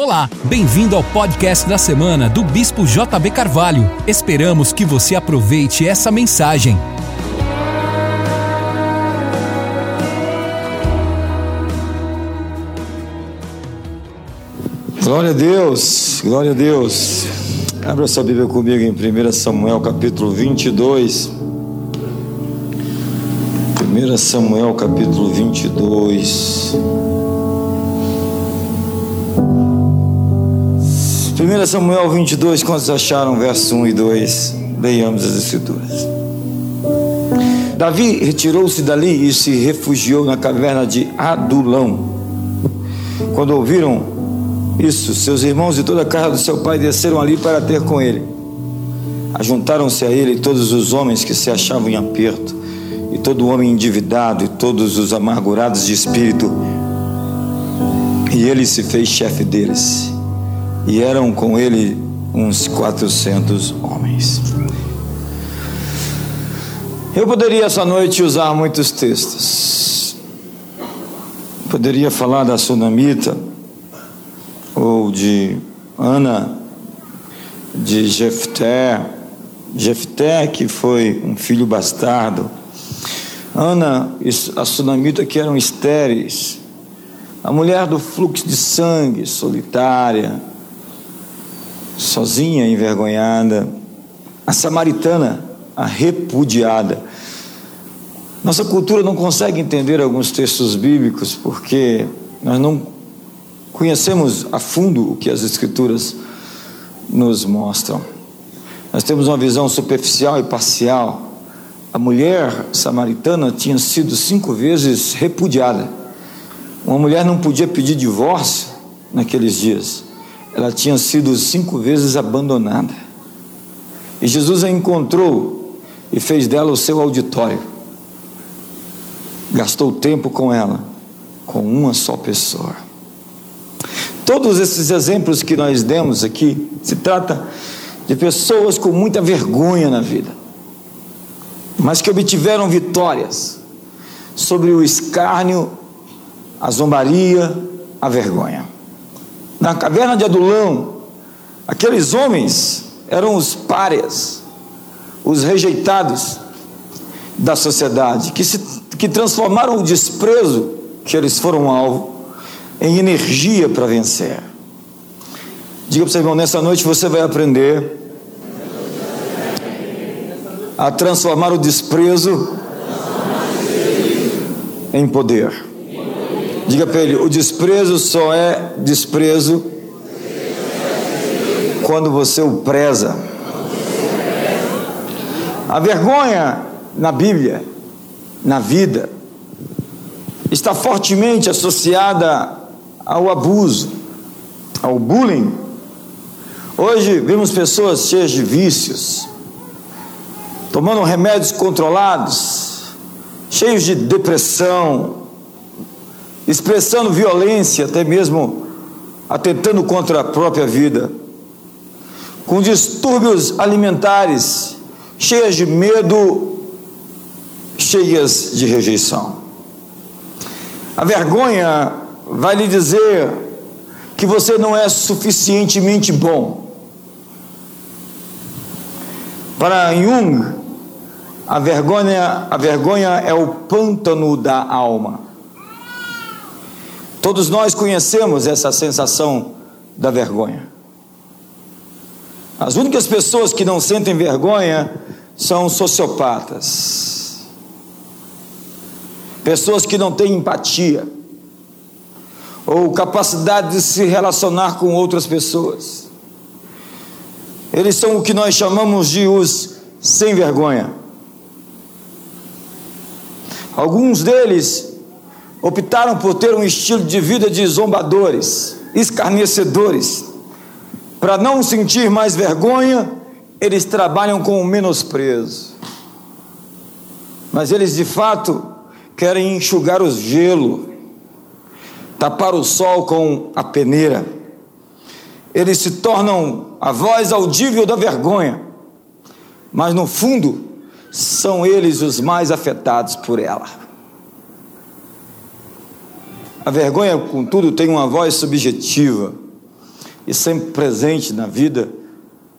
Olá, bem-vindo ao podcast da semana do Bispo JB Carvalho. Esperamos que você aproveite essa mensagem. Glória a Deus, glória a Deus. Abra sua Bíblia comigo em 1 Samuel capítulo 22. 1 Samuel capítulo 22. 1 Samuel 22, quantos acharam verso 1 e 2? Leiamos as Escrituras. Davi retirou-se dali e se refugiou na caverna de Adulão. Quando ouviram isso, seus irmãos e toda a casa do seu pai desceram ali para ter com ele. Ajuntaram-se a ele todos os homens que se achavam em aperto, e todo homem endividado, e todos os amargurados de espírito. E ele se fez chefe deles e eram com ele uns 400 homens. Eu poderia essa noite usar muitos textos. Poderia falar da Sunamita, ou de Ana, de Jefté, Jefté que foi um filho bastardo. Ana e a Sunamita que eram estéreis. A mulher do fluxo de sangue, solitária, sozinha, envergonhada, a samaritana, a repudiada. Nossa cultura não consegue entender alguns textos bíblicos porque nós não conhecemos a fundo o que as Escrituras nos mostram. Nós temos uma visão superficial e parcial. A mulher samaritana tinha sido cinco vezes repudiada. Uma mulher não podia pedir divórcio naqueles dias ela tinha sido cinco vezes abandonada. E Jesus a encontrou e fez dela o seu auditório. Gastou tempo com ela, com uma só pessoa. Todos esses exemplos que nós demos aqui, se trata de pessoas com muita vergonha na vida, mas que obtiveram vitórias sobre o escárnio, a zombaria, a vergonha na caverna de Adulão, aqueles homens eram os párias, os rejeitados da sociedade, que, se, que transformaram o desprezo que eles foram alvo em energia para vencer. Diga para o seu irmão, nessa noite você vai aprender a transformar o desprezo em poder. Diga para ele: o desprezo só é desprezo quando você o preza. A vergonha na Bíblia, na vida, está fortemente associada ao abuso, ao bullying. Hoje vemos pessoas cheias de vícios, tomando remédios controlados, cheios de depressão, expressando violência, até mesmo atentando contra a própria vida, com distúrbios alimentares, cheias de medo, cheias de rejeição. A vergonha vai lhe dizer que você não é suficientemente bom. Para Jung, a vergonha, a vergonha é o pântano da alma. Todos nós conhecemos essa sensação da vergonha. As únicas pessoas que não sentem vergonha são sociopatas. Pessoas que não têm empatia ou capacidade de se relacionar com outras pessoas. Eles são o que nós chamamos de os sem vergonha. Alguns deles optaram por ter um estilo de vida de zombadores, escarnecedores. Para não sentir mais vergonha, eles trabalham com o menosprezo. Mas eles de fato querem enxugar o gelo, tapar o sol com a peneira. Eles se tornam a voz audível da vergonha, mas no fundo são eles os mais afetados por ela. A vergonha, contudo, tem uma voz subjetiva. e sempre presente na vida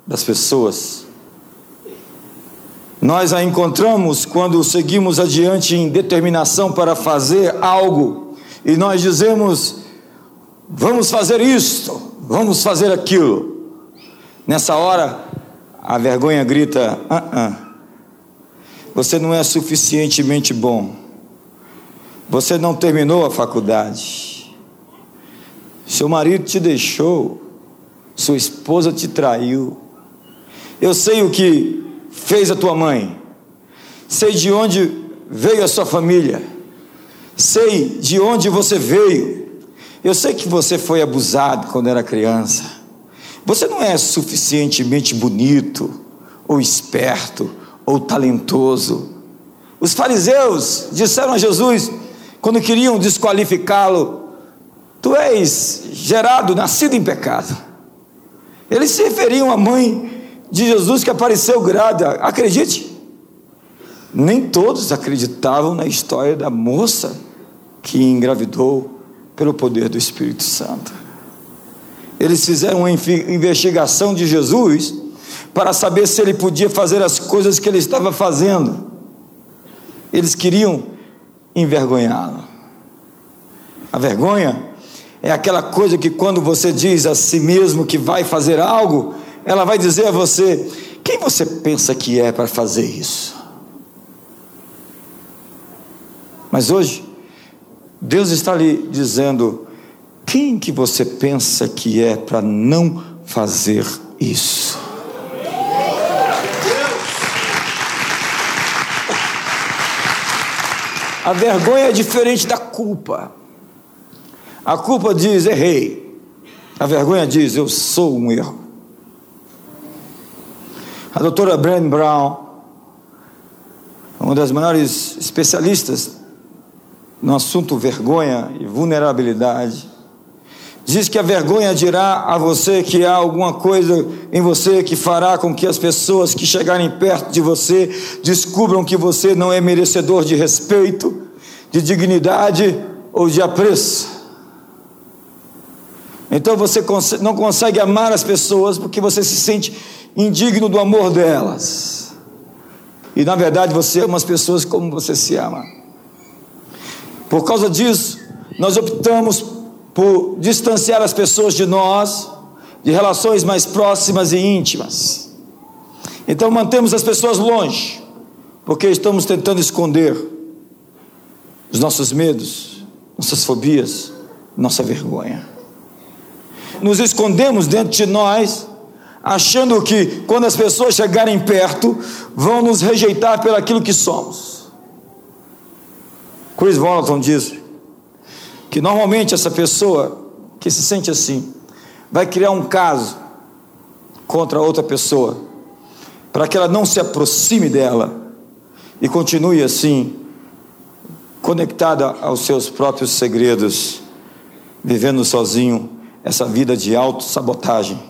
das pessoas. Nós a encontramos quando seguimos adiante em determinação para fazer algo e nós dizemos: vamos fazer isto, vamos fazer aquilo. Nessa hora, a vergonha grita: ah, ah, você não é suficientemente bom, você não terminou a faculdade, seu marido te deixou, sua esposa te traiu. Eu sei o que fez a tua mãe, sei de onde veio a sua família, sei de onde você veio. Eu sei que você foi abusado quando era criança. Você não é suficientemente bonito, ou esperto, ou talentoso. Os fariseus disseram a Jesus, quando queriam desqualificá-lo: Tu és gerado, nascido em pecado. Eles se referiam à mãe de Jesus que apareceu grávida. Acredite, nem todos acreditavam na história da moça que engravidou pelo poder do Espírito Santo. Eles fizeram uma investigação de Jesus para saber se ele podia fazer as coisas que ele estava fazendo. Eles queriam envergonhá-lo. A vergonha é aquela coisa que quando você diz a si mesmo que vai fazer algo, ela vai dizer a você: quem você pensa que é para fazer isso? Mas hoje, Deus está lhe dizendo: quem que você pensa que é para não fazer isso? A vergonha é diferente da culpa. A culpa diz errei. A vergonha diz eu sou um erro. A doutora Brené Brown, uma das maiores especialistas no assunto vergonha e vulnerabilidade, diz que a vergonha dirá a você que há alguma coisa em você que fará com que as pessoas que chegarem perto de você descubram que você não é merecedor de respeito, de dignidade ou de apreço. Então você não consegue amar as pessoas porque você se sente indigno do amor delas. E na verdade você ama as pessoas como você se ama. Por causa disso, nós optamos por distanciar as pessoas de nós, de relações mais próximas e íntimas. Então mantemos as pessoas longe, porque estamos tentando esconder os nossos medos, nossas fobias, nossa vergonha. Nos escondemos dentro de nós achando que quando as pessoas chegarem perto, vão nos rejeitar pelo aquilo que somos. Chris Walton diz que normalmente essa pessoa que se sente assim vai criar um caso contra outra pessoa para que ela não se aproxime dela e continue assim conectada aos seus próprios segredos, vivendo sozinho essa vida de autossabotagem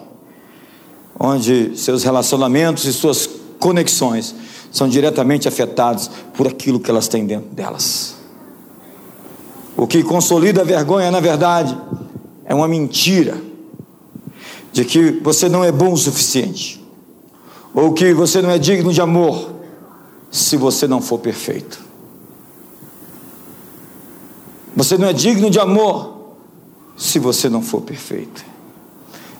onde seus relacionamentos e suas conexões são diretamente afetados por aquilo que elas têm dentro delas. O que consolida a vergonha, na verdade, é uma mentira de que você não é bom o suficiente, ou que você não é digno de amor, se você não for perfeito. Você não é digno de amor se você não for perfeito.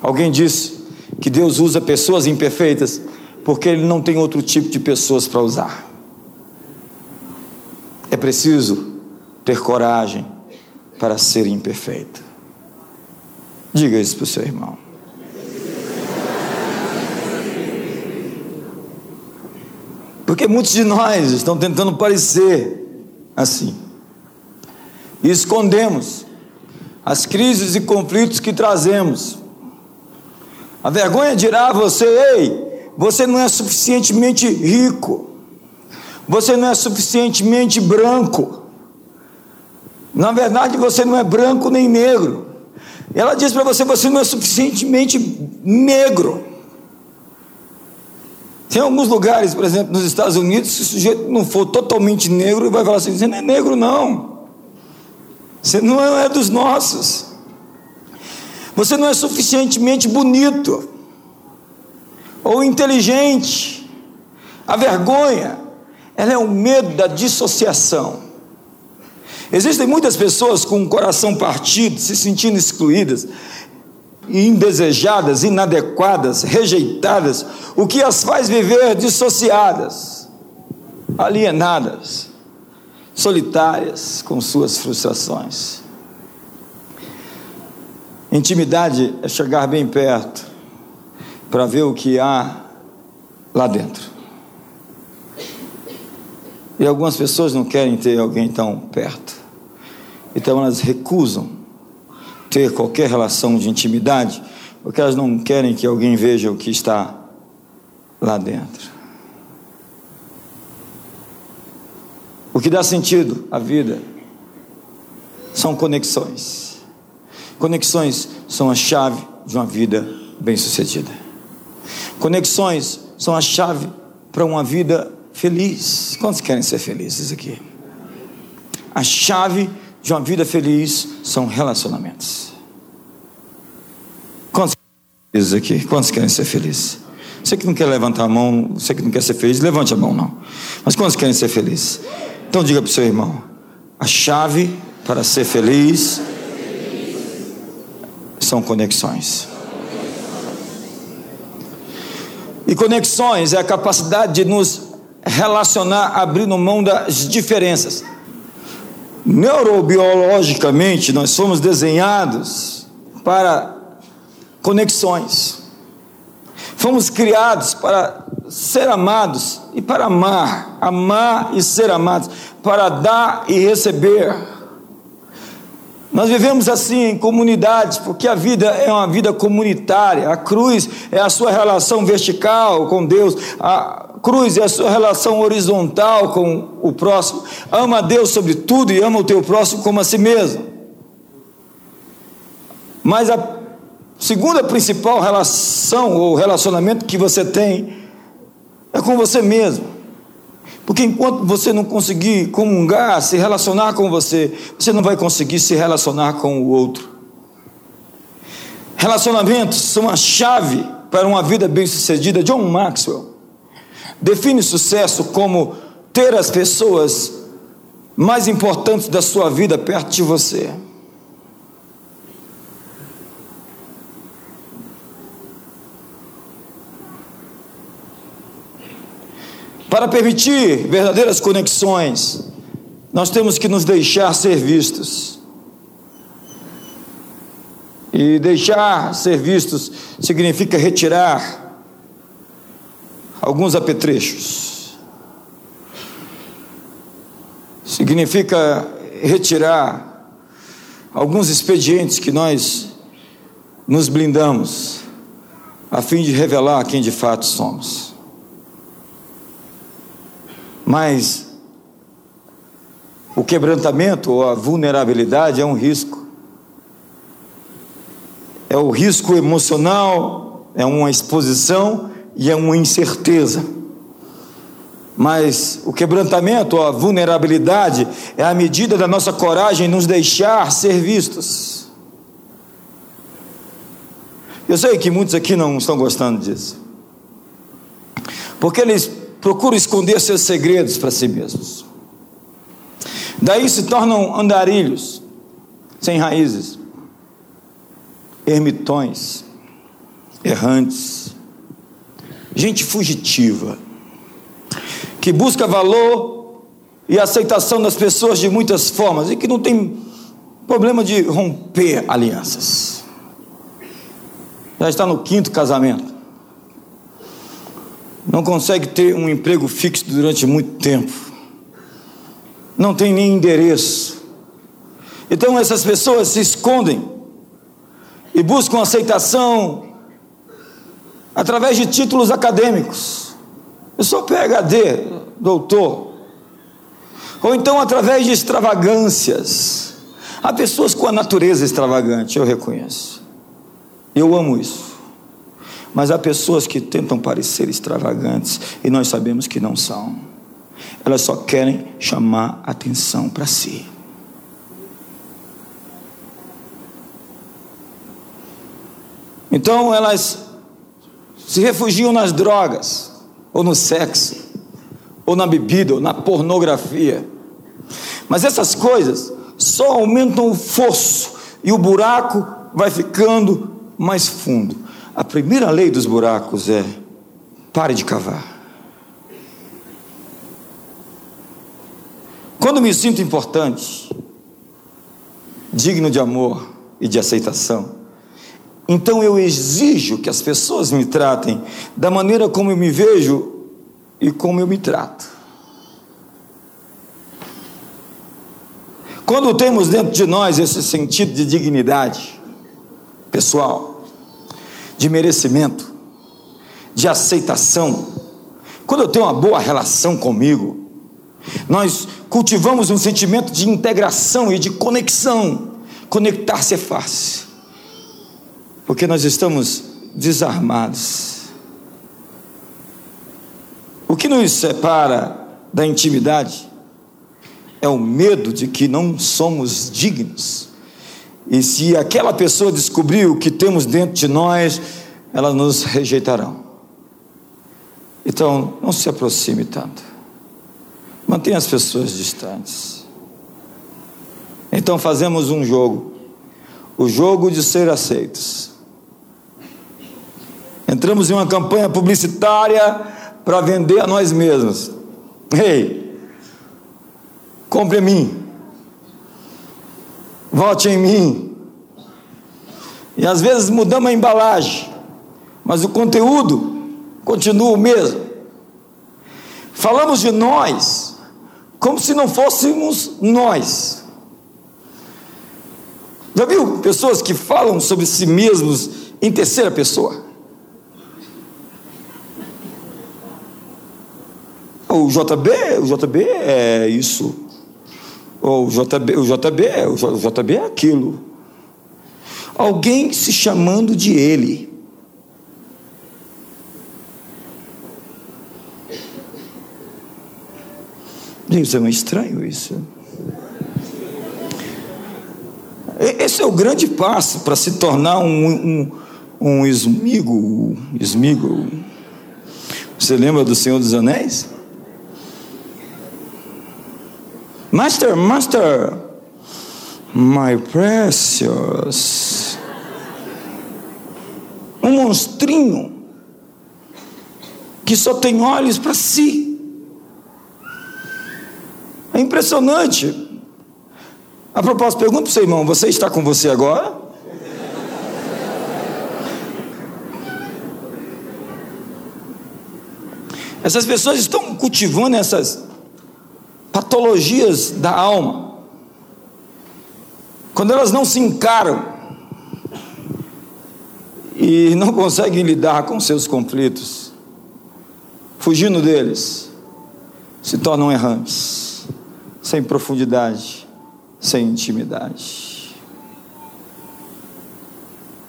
Alguém disse que Deus usa pessoas imperfeitas, porque Ele não tem outro tipo de pessoas para usar. É preciso ter coragem para ser imperfeito. Diga isso para o seu irmão. Porque muitos de nós estão tentando parecer assim. E escondemos as crises e conflitos que trazemos a vergonha dirá a você: ei, você não é suficientemente rico, você não é suficientemente branco. Na verdade, você não é branco nem negro. Ela diz para você: você não é suficientemente negro. Tem alguns lugares, por exemplo, nos Estados Unidos, se o sujeito não for totalmente negro, ele vai falar assim: você não é negro, não. Você não é dos nossos. Você não é suficientemente bonito ou inteligente. A vergonha, ela é o medo da dissociação. Existem muitas pessoas com o coração partido, se sentindo excluídas, indesejadas, inadequadas, rejeitadas, o que as faz viver dissociadas, alienadas, solitárias com suas frustrações. Intimidade é chegar bem perto para ver o que há lá dentro. E algumas pessoas não querem ter alguém tão perto. Então elas recusam ter qualquer relação de intimidade, porque elas não querem que alguém veja o que está lá dentro. O que dá sentido à vida são conexões. Conexões são a chave de uma vida bem-sucedida. Conexões são a chave para uma vida feliz. Quantos querem ser felizes aqui? A chave de uma vida feliz são relacionamentos. Quantos felizes aqui? Quantos querem ser felizes? Você que não quer levantar a mão, você que não quer ser feliz, levante a mão, não. Mas quantos querem ser felizes? Então diga para o seu irmão: a chave para ser feliz são conexões. E conexões é a capacidade de nos relacionar abrindo mão das diferenças. Neurobiologicamente, nós somos desenhados para conexões. Fomos criados para ser amados e para amar, amar e ser amados, para dar e receber. Nós vivemos assim em comunidades, porque a vida é uma vida comunitária. A cruz é a sua relação vertical com Deus, a cruz é a sua relação horizontal com o próximo. Ama a Deus sobre tudo e ama o teu próximo como a si mesmo. Mas a segunda principal relação ou relacionamento que você tem é com você mesmo. Porque enquanto você não conseguir comungar, se relacionar com você, você não vai conseguir se relacionar com o outro. Relacionamentos são a chave para uma vida bem-sucedida. John Maxwell define sucesso como ter as pessoas mais importantes da sua vida perto de você. Para permitir verdadeiras conexões, nós temos que nos deixar ser vistos. E deixar ser vistos significa retirar alguns apetrechos. Significa retirar alguns expedientes que nós nos blindamos a fim de revelar quem de fato somos. Mas o quebrantamento ou a vulnerabilidade é um risco. É o risco emocional, é uma exposição e é uma incerteza. Mas o quebrantamento, a vulnerabilidade, é a medida da nossa coragem em nos deixar ser vistos. Eu sei que muitos aqui não estão gostando disso. Porque eles procuram esconder seus segredos para si mesmos. Daí se tornam andarilhos, sem raízes, ermitões, errantes, gente fugitiva, que busca valor e aceitação das pessoas de muitas formas e que não tem problema de romper alianças. Já está no quinto casamento não consegue ter um emprego fixo durante muito tempo, não tem nem endereço. Então essas pessoas se escondem e buscam aceitação através de títulos acadêmicos. Eu sou PhD, doutor. Ou então através de extravagâncias. Há pessoas com a natureza extravagante, eu reconheço. Eu amo isso. Mas há pessoas que tentam parecer extravagantes e nós sabemos que não são. Elas só querem chamar atenção para si. Então elas se refugiam nas drogas, ou no sexo, ou na bebida, ou na pornografia. Mas essas coisas só aumentam o fosso e o buraco vai ficando mais fundo. A primeira lei dos buracos é: pare de cavar. Quando me sinto importante, digno de amor e de aceitação, então eu exijo que as pessoas me tratem da maneira como eu me vejo e como eu me trato. Quando temos dentro de nós esse sentido de dignidade pessoal, de merecimento, de aceitação, quando eu tenho uma boa relação comigo, nós cultivamos um sentimento de integração e de conexão. Conectar-se é fácil, porque nós estamos desarmados. O que nos separa da intimidade é o medo de que não somos dignos. E se aquela pessoa descobrir o que temos dentro de nós, elas nos rejeitarão. Então, não se aproxime tanto. Mantenha as pessoas distantes. Então fazemos um jogo, o jogo de ser aceitos. Entramos em uma campanha publicitária para vender a nós mesmos. Ei, compre mim, vote em mim. E às vezes mudamos a embalagem, mas o conteúdo continua o mesmo. Falamos de nós, como se não fôssemos nós. Já viu pessoas que falam sobre si mesmos em terceira pessoa? O JB, o JB é isso. O JB, o JB, o JB é aquilo. Alguém se chamando de ele. Gente, é muito estranho isso. Esse é o grande passo para se tornar um, um, um esmigo, esmigo. Você lembra do Senhor dos Anéis? Master, Master, my precious. Um monstrinho que só tem olhos para si. É impressionante. A propósito, pergunta para o seu irmão: você está com você agora? Essas pessoas estão cultivando essas patologias da alma. Quando elas não se encaram e não conseguem lidar com seus conflitos, fugindo deles, se tornam errantes sem profundidade, sem intimidade.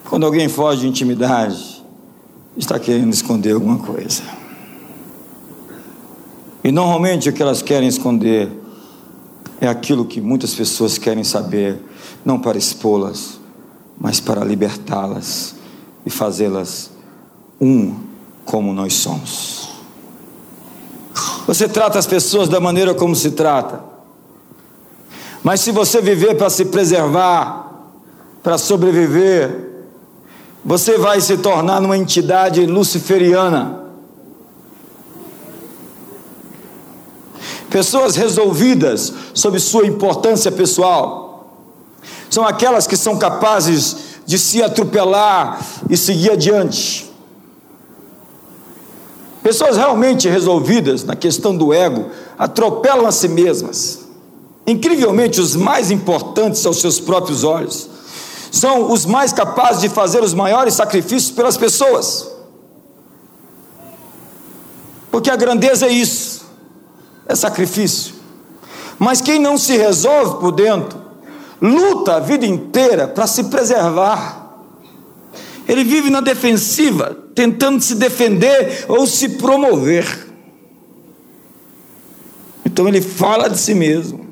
Quando alguém foge de intimidade, está querendo esconder alguma coisa. E normalmente o que elas querem esconder é aquilo que muitas pessoas querem saber, não para expô-las, mas para libertá-las e fazê-las um como nós somos. Você trata as pessoas da maneira como se trata. Mas se você viver para se preservar, para sobreviver, você vai se tornar uma entidade luciferiana. Pessoas resolvidas sobre sua importância pessoal são aquelas que são capazes de se atropelar e seguir adiante. Pessoas realmente resolvidas na questão do ego atropelam a si mesmas. Incrivelmente, os mais importantes aos seus próprios olhos são os mais capazes de fazer os maiores sacrifícios pelas pessoas. Porque a grandeza é isso, é sacrifício. Mas quem não se resolve por dentro, luta a vida inteira para se preservar. Ele vive na defensiva, tentando se defender ou se promover. Então ele fala de si mesmo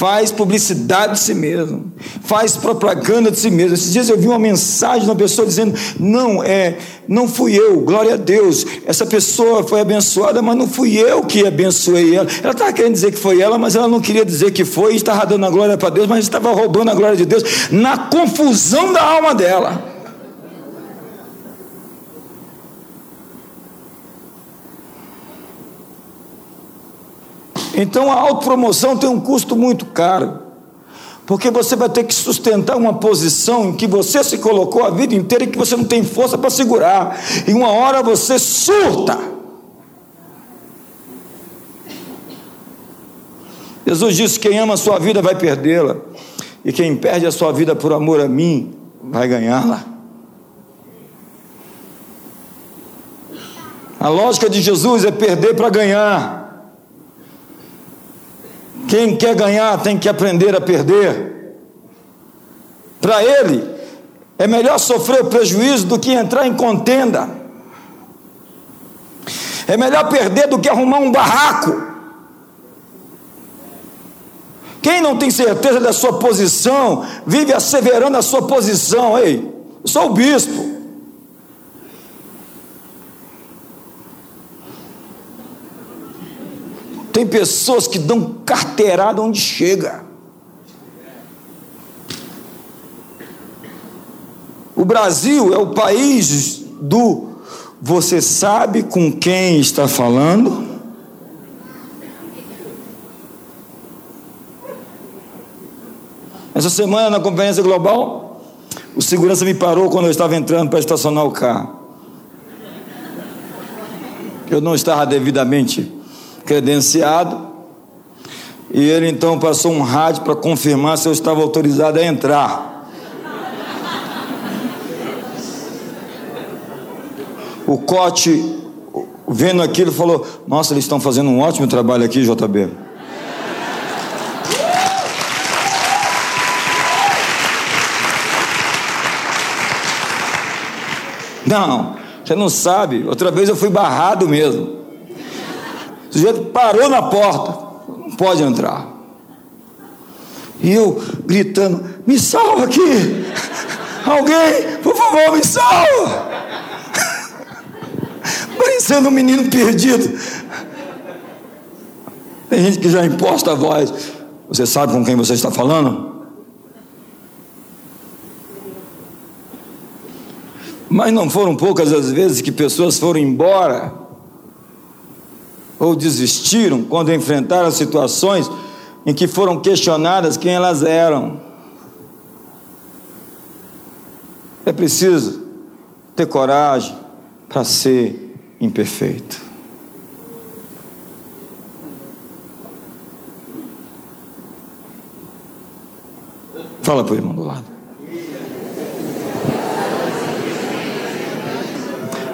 faz publicidade de si mesmo, faz propaganda de si mesmo. Esses dias eu vi uma mensagem de uma pessoa dizendo: Não, é, não fui eu, glória a Deus. Essa pessoa foi abençoada, mas não fui eu que abençoei ela. Ela estava querendo dizer que foi ela, mas ela não queria dizer que foi, estava dando a glória para Deus, mas estava roubando a glória de Deus na confusão da alma dela. Então a autopromoção tem um custo muito caro, porque você vai ter que sustentar uma posição em que você se colocou a vida inteira e que você não tem força para segurar, e uma hora você surta. Jesus disse: Quem ama a sua vida vai perdê-la, e quem perde a sua vida por amor a mim vai ganhá-la. A lógica de Jesus é perder para ganhar. Quem quer ganhar tem que aprender a perder. Para ele, é melhor sofrer o prejuízo do que entrar em contenda. É melhor perder do que arrumar um barraco. Quem não tem certeza da sua posição, vive asseverando a sua posição. Ei, eu sou o bispo. Tem pessoas que dão carteirada onde chega. O Brasil é o país do você sabe com quem está falando? Essa semana na conferência global, o segurança me parou quando eu estava entrando para estacionar o carro. Eu não estava devidamente credenciado. E ele então passou um rádio para confirmar se eu estava autorizado a entrar. O Cote, vendo aquilo, falou: Nossa, eles estão fazendo um ótimo trabalho aqui, JB. Não, você não sabe. Outra vez eu fui barrado mesmo. O sujeito parou na porta, não pode entrar. E eu gritando: Me salva aqui! Alguém, por favor, me salva! Parecendo um menino perdido. Tem gente que já imposta a voz. Você sabe com quem você está falando? Mas não foram poucas as vezes que pessoas foram embora ou desistiram quando enfrentaram situações em que foram questionadas quem elas eram. É preciso ter coragem para ser imperfeito. Fala para o irmão do lado.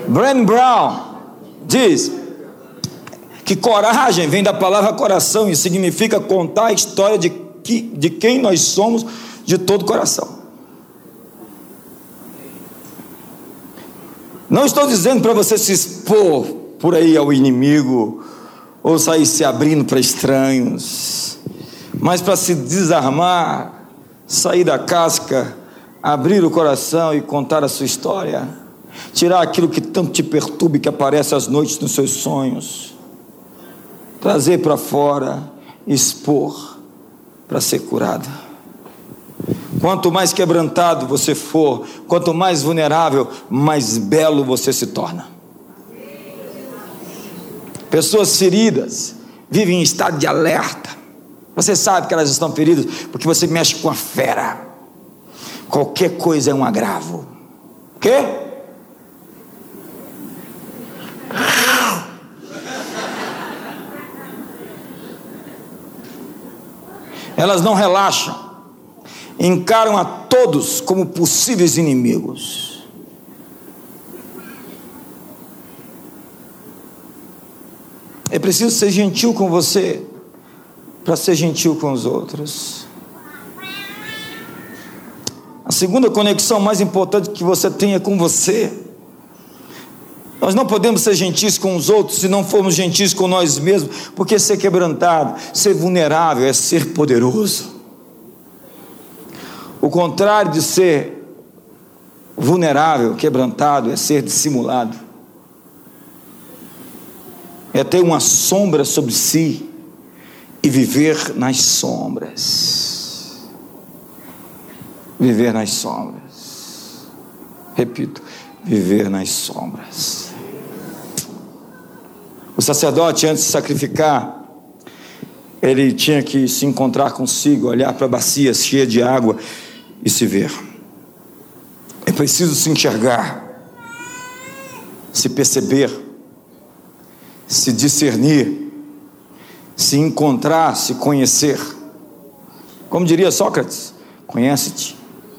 Brent Brown diz que coragem vem da palavra coração e significa contar a história de, que, de quem nós somos de todo coração. Não estou dizendo para você se expor por aí ao inimigo ou sair se abrindo para estranhos, mas para se desarmar, sair da casca, abrir o coração e contar a sua história, tirar aquilo que tanto te perturba e que aparece às noites nos seus sonhos trazer para fora, expor para ser curada. Quanto mais quebrantado você for, quanto mais vulnerável, mais belo você se torna. Pessoas feridas vivem em estado de alerta. Você sabe que elas estão feridas porque você mexe com a fera. Qualquer coisa é um agravo. Quê? Elas não relaxam, encaram a todos como possíveis inimigos. É preciso ser gentil com você para ser gentil com os outros. A segunda conexão mais importante que você tem é com você. Nós não podemos ser gentis com os outros se não formos gentis com nós mesmos, porque ser quebrantado, ser vulnerável é ser poderoso. O contrário de ser vulnerável, quebrantado, é ser dissimulado. É ter uma sombra sobre si e viver nas sombras. Viver nas sombras. Repito, viver nas sombras. O sacerdote, antes de sacrificar, ele tinha que se encontrar consigo, olhar para a bacia cheia de água e se ver. É preciso se enxergar, se perceber, se discernir, se encontrar, se conhecer. Como diria Sócrates, conhece-te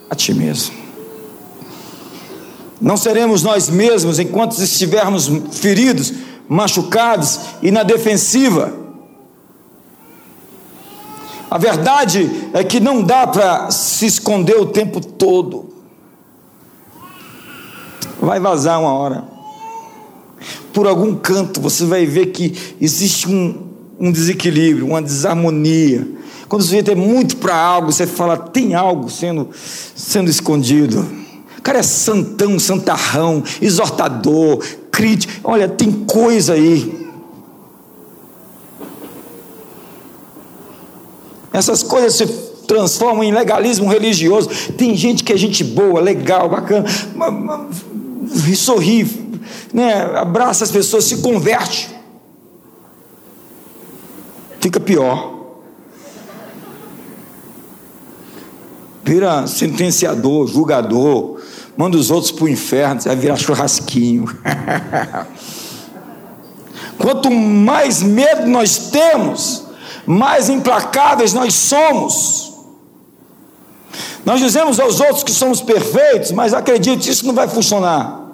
a ti mesmo. Não seremos nós mesmos enquanto estivermos feridos, machucados e na defensiva a verdade é que não dá para se esconder o tempo todo. Vai vazar uma hora. Por algum canto você vai ver que existe um, um desequilíbrio, uma desarmonia. Quando você tem muito para algo, você fala, tem algo sendo, sendo escondido. O cara é santão, santarrão, exortador, crítico. Olha, tem coisa aí. Essas coisas se transformam em legalismo religioso. Tem gente que é gente boa, legal, bacana, sorri, né, abraça as pessoas, se converte. Fica pior. Vira sentenciador, julgador, manda os outros para o inferno, vai virar churrasquinho. Quanto mais medo nós temos, mais implacáveis nós somos. Nós dizemos aos outros que somos perfeitos, mas acredite, isso não vai funcionar.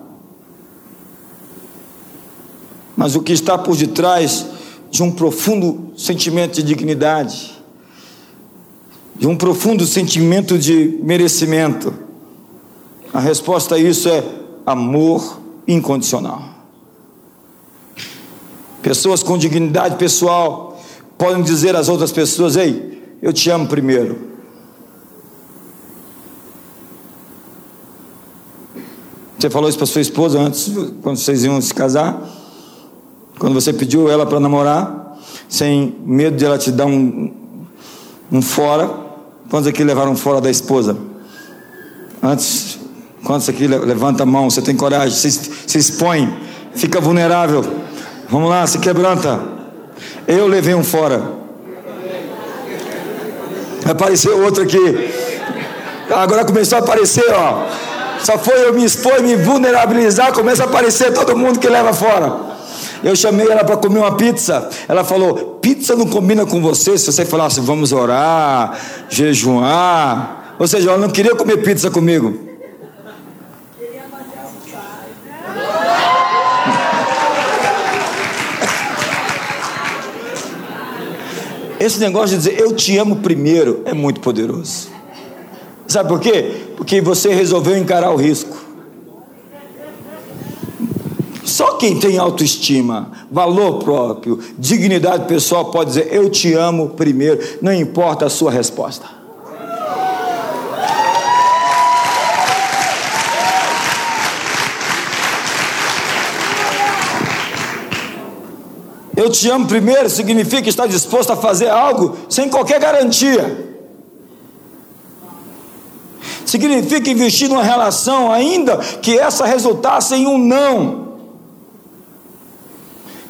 Mas o que está por detrás de um profundo sentimento de dignidade, de um profundo sentimento de merecimento, a resposta a isso é amor incondicional. Pessoas com dignidade pessoal podem dizer às outras pessoas: Ei, eu te amo primeiro. Você falou isso para sua esposa antes, quando vocês iam se casar? Quando você pediu ela para namorar, sem medo de ela te dar um, um fora. Quantos aqui levaram fora da esposa? Antes, quantos aqui levanta a mão? Você tem coragem, se, se expõe, fica vulnerável. Vamos lá, se quebranta. Eu levei um fora. Apareceu outro aqui. Agora começou a aparecer, ó. Só foi eu me expor me vulnerabilizar, começa a aparecer todo mundo que leva fora. Eu chamei ela para comer uma pizza. Ela falou: pizza não combina com você se você falasse, vamos orar, jejuar. Ou seja, ela não queria comer pizza comigo. Esse negócio de dizer eu te amo primeiro é muito poderoso. Sabe por quê? Porque você resolveu encarar o risco. Só quem tem autoestima, valor próprio, dignidade pessoal pode dizer eu te amo primeiro, não importa a sua resposta. Eu te amo primeiro significa estar disposto a fazer algo sem qualquer garantia. Significa investir numa relação ainda que essa resultasse em um não.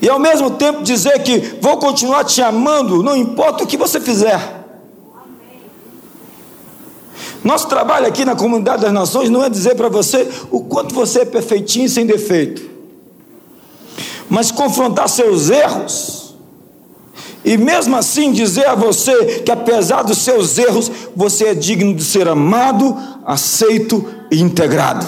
E ao mesmo tempo dizer que vou continuar te amando, não importa o que você fizer. Nosso trabalho aqui na comunidade das nações não é dizer para você o quanto você é perfeitinho sem defeito mas confrontar seus erros. E mesmo assim dizer a você que apesar dos seus erros, você é digno de ser amado, aceito e integrado.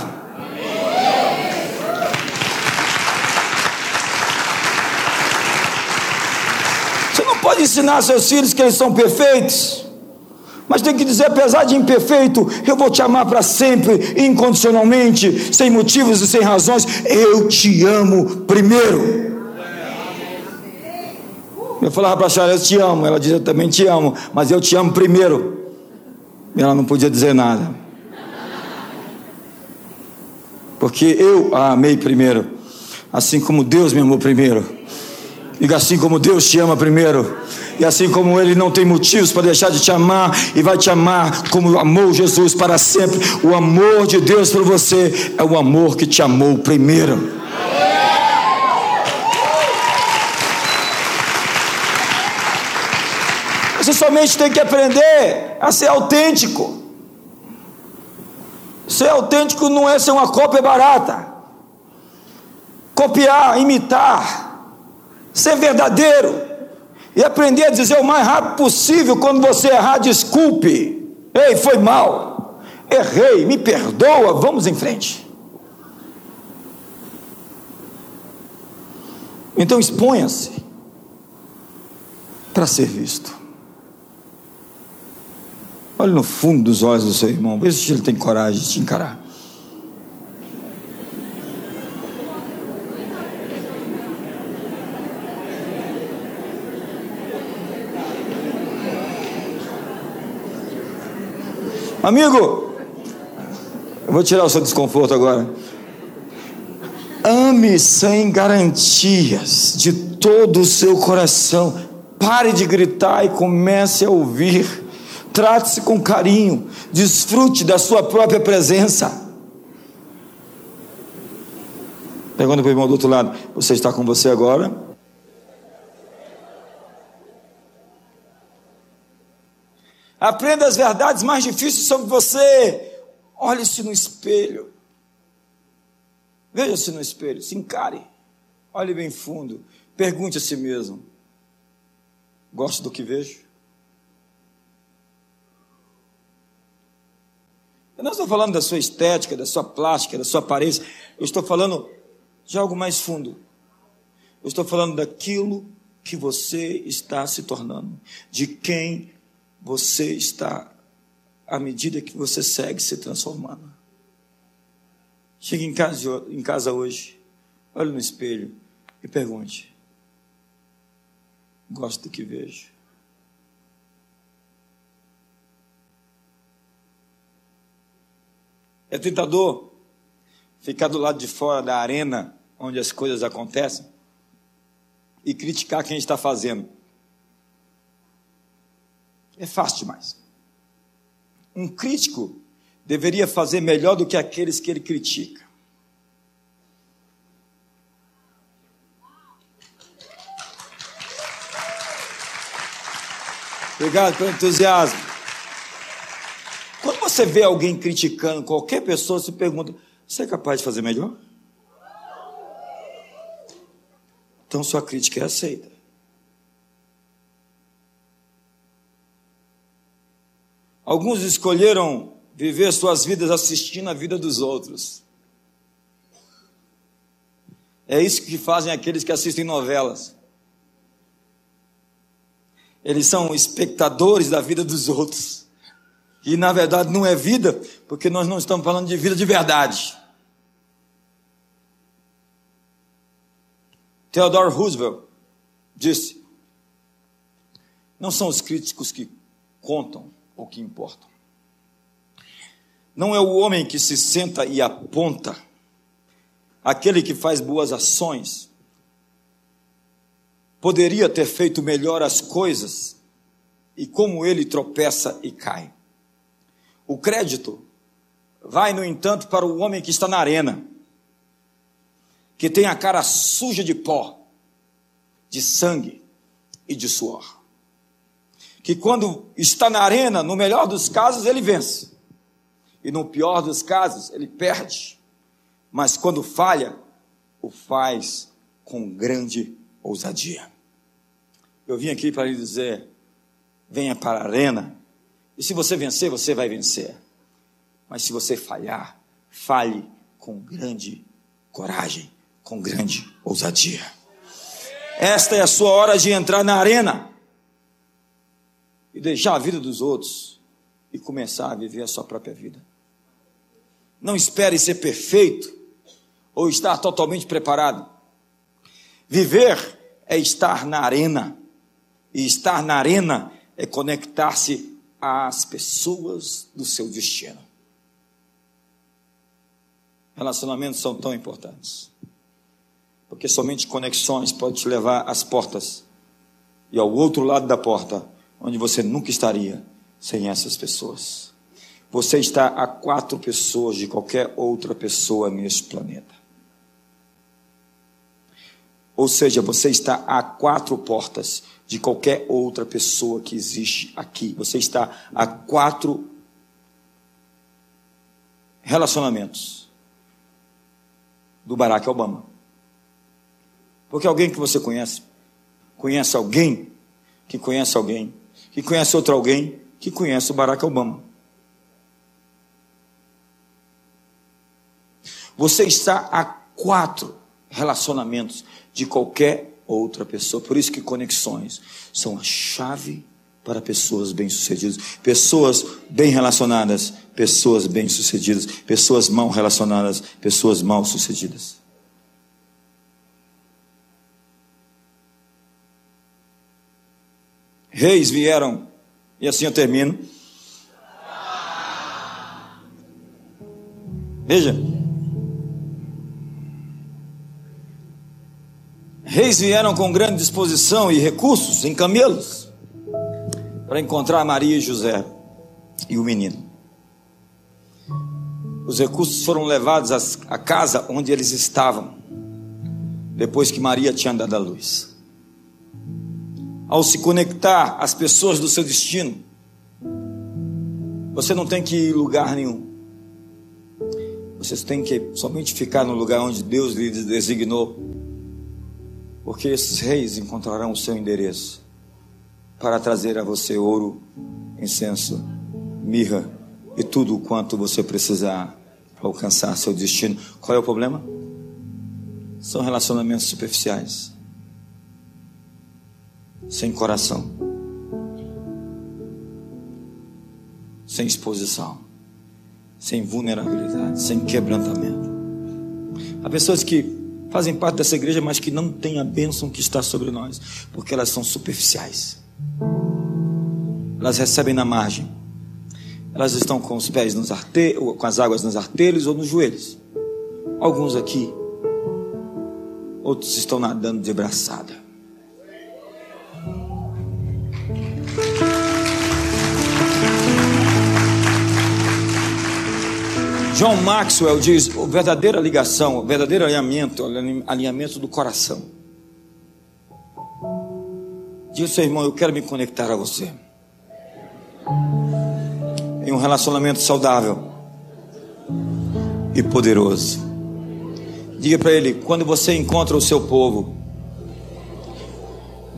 Você não pode ensinar seus filhos que eles são perfeitos, Mas tem que dizer, apesar de imperfeito, eu vou te amar para sempre, incondicionalmente, sem motivos e sem razões. Eu te amo primeiro. Eu falava para a Charles, eu te amo. Ela dizia, eu também te amo, mas eu te amo primeiro. E ela não podia dizer nada. Porque eu a amei primeiro, assim como Deus me amou primeiro. Diga assim como Deus te ama primeiro. E assim como Ele não tem motivos para deixar de te amar, e vai te amar como amou Jesus para sempre. O amor de Deus por você é o amor que te amou primeiro. Você somente tem que aprender a ser autêntico. Ser autêntico não é ser uma cópia barata. Copiar, imitar, ser verdadeiro e aprender a dizer o mais rápido possível quando você errar, desculpe. Ei, foi mal. Errei, me perdoa, vamos em frente. Então exponha-se para ser visto. Olhe no fundo dos olhos do seu irmão, veja se ele tem coragem de te encarar. Amigo, eu vou tirar o seu desconforto agora. Ame sem garantias, de todo o seu coração. Pare de gritar e comece a ouvir. Trate-se com carinho, desfrute da sua própria presença. Pergunta para o irmão do outro lado: Você está com você agora? Aprenda as verdades mais difíceis sobre você. Olhe-se no espelho. Veja-se no espelho, se encare. Olhe bem fundo. Pergunte a si mesmo: Gosto do que vejo? Eu não estou falando da sua estética, da sua plástica, da sua aparência. Eu estou falando de algo mais fundo. Eu estou falando daquilo que você está se tornando, de quem você está à medida que você segue se transformando. Chegue em casa, em casa hoje, olhe no espelho e pergunte: Gosto do que vejo? É tentador ficar do lado de fora da arena onde as coisas acontecem e criticar quem está fazendo. É fácil demais. Um crítico deveria fazer melhor do que aqueles que ele critica. Obrigado pelo entusiasmo você vê alguém criticando qualquer pessoa, se pergunta: você é capaz de fazer melhor? Então sua crítica é aceita. Alguns escolheram viver suas vidas assistindo a vida dos outros. É isso que fazem aqueles que assistem novelas. Eles são espectadores da vida dos outros. E na verdade não é vida, porque nós não estamos falando de vida de verdade. Theodore Roosevelt disse: Não são os críticos que contam ou que importam. Não é o homem que se senta e aponta, aquele que faz boas ações. Poderia ter feito melhor as coisas, e como ele tropeça e cai. O crédito vai, no entanto, para o homem que está na arena, que tem a cara suja de pó, de sangue e de suor. Que quando está na arena, no melhor dos casos, ele vence, e no pior dos casos, ele perde, mas quando falha, o faz com grande ousadia. Eu vim aqui para lhe dizer: venha para a arena e se você vencer, você vai vencer. Mas se você falhar, fale com grande coragem, com grande ousadia. Esta é a sua hora de entrar na arena e deixar a vida dos outros e começar a viver a sua própria vida. Não espere ser perfeito ou estar totalmente preparado. Viver é estar na arena. E estar na arena é conectar-se às pessoas do seu destino. Relacionamentos são tão importantes. Porque somente conexões podem te levar às portas e ao outro lado da porta, onde você nunca estaria sem essas pessoas. Você está a quatro pessoas de qualquer outra pessoa neste planeta. Ou seja, você está a quatro portas de qualquer outra pessoa que existe aqui. Você está a quatro relacionamentos do Barack Obama. Porque alguém que você conhece, conhece alguém que conhece alguém, que conhece outro alguém que conhece o Barack Obama. Você está a quatro relacionamentos de qualquer outra pessoa. Por isso que conexões são a chave para pessoas bem-sucedidas. Pessoas bem relacionadas, pessoas bem-sucedidas. Pessoas mal relacionadas, pessoas mal-sucedidas. Reis vieram, e assim eu termino. Veja, Reis vieram com grande disposição e recursos em camelos para encontrar Maria e José e o menino. Os recursos foram levados à casa onde eles estavam, depois que Maria tinha dado a luz. Ao se conectar às pessoas do seu destino, você não tem que ir lugar nenhum. Você tem que somente ficar no lugar onde Deus lhe designou porque esses reis encontrarão o seu endereço para trazer a você ouro, incenso, mirra e tudo o quanto você precisar para alcançar seu destino. Qual é o problema? São relacionamentos superficiais, sem coração, sem exposição, sem vulnerabilidade, sem quebrantamento. Há pessoas que fazem parte dessa igreja, mas que não têm a bênção que está sobre nós, porque elas são superficiais. Elas recebem na margem. Elas estão com os pés nos artelhos, com as águas nos artelhos ou nos joelhos. Alguns aqui, outros estão nadando de braçada. John Maxwell diz: a verdadeira ligação, o verdadeiro alinhamento, o alinhamento do coração. Diz seu irmão: Eu quero me conectar a você. Em um relacionamento saudável e poderoso. Diga para ele: quando você encontra o seu povo,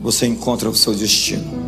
você encontra o seu destino.